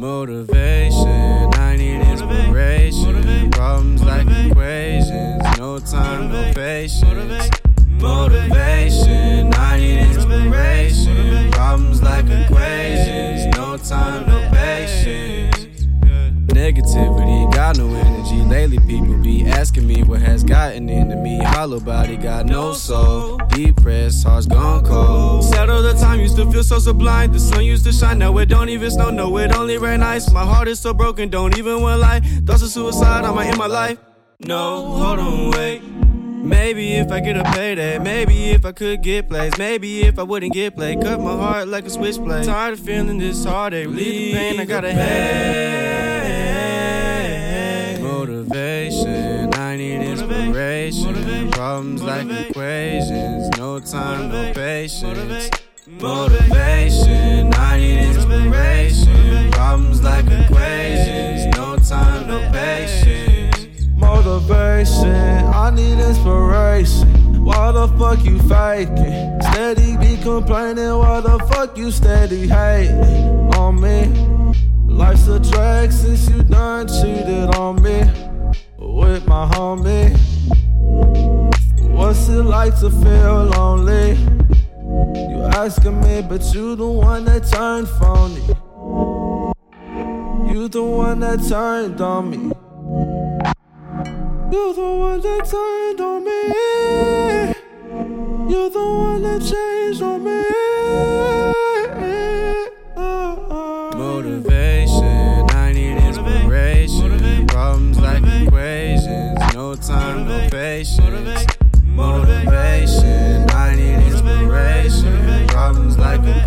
Motivation, I need inspiration. Problems like equations, no time, no patience. Motivation, I need inspiration. Problems like equations, no time, no patience. Negativity, got no Lately, people be asking me what has gotten into me. Hollow body, got no soul. Depressed, heart's gone cold. Settle the time, used to feel so sublime. The sun used to shine, now it don't even snow. No, it only rain ice. My heart is so broken, don't even want life. Thoughts of suicide, am I in my life? No, hold on, wait. Maybe if I get a payday, maybe if I could get plays, maybe if I wouldn't get played, cut my heart like a switchblade. Tired of feeling this heartache, relieve the pain, I got a inspiration. Problems like equations, no time, no patience. Motivation, I need inspiration. Problems like equations, no time, no patience. Motivation, I need inspiration. Why the fuck you faking? Steady be complaining, why the fuck you steady hating on me? To feel lonely? You asking me, but you the one that turned phony. You the one that turned on me. You're the one that turned on me. You're the one that changed on me. Oh, oh. Motivation, I need inspiration. Problems like equations, no time, no patience. Motivation, I need inspiration. Problems like a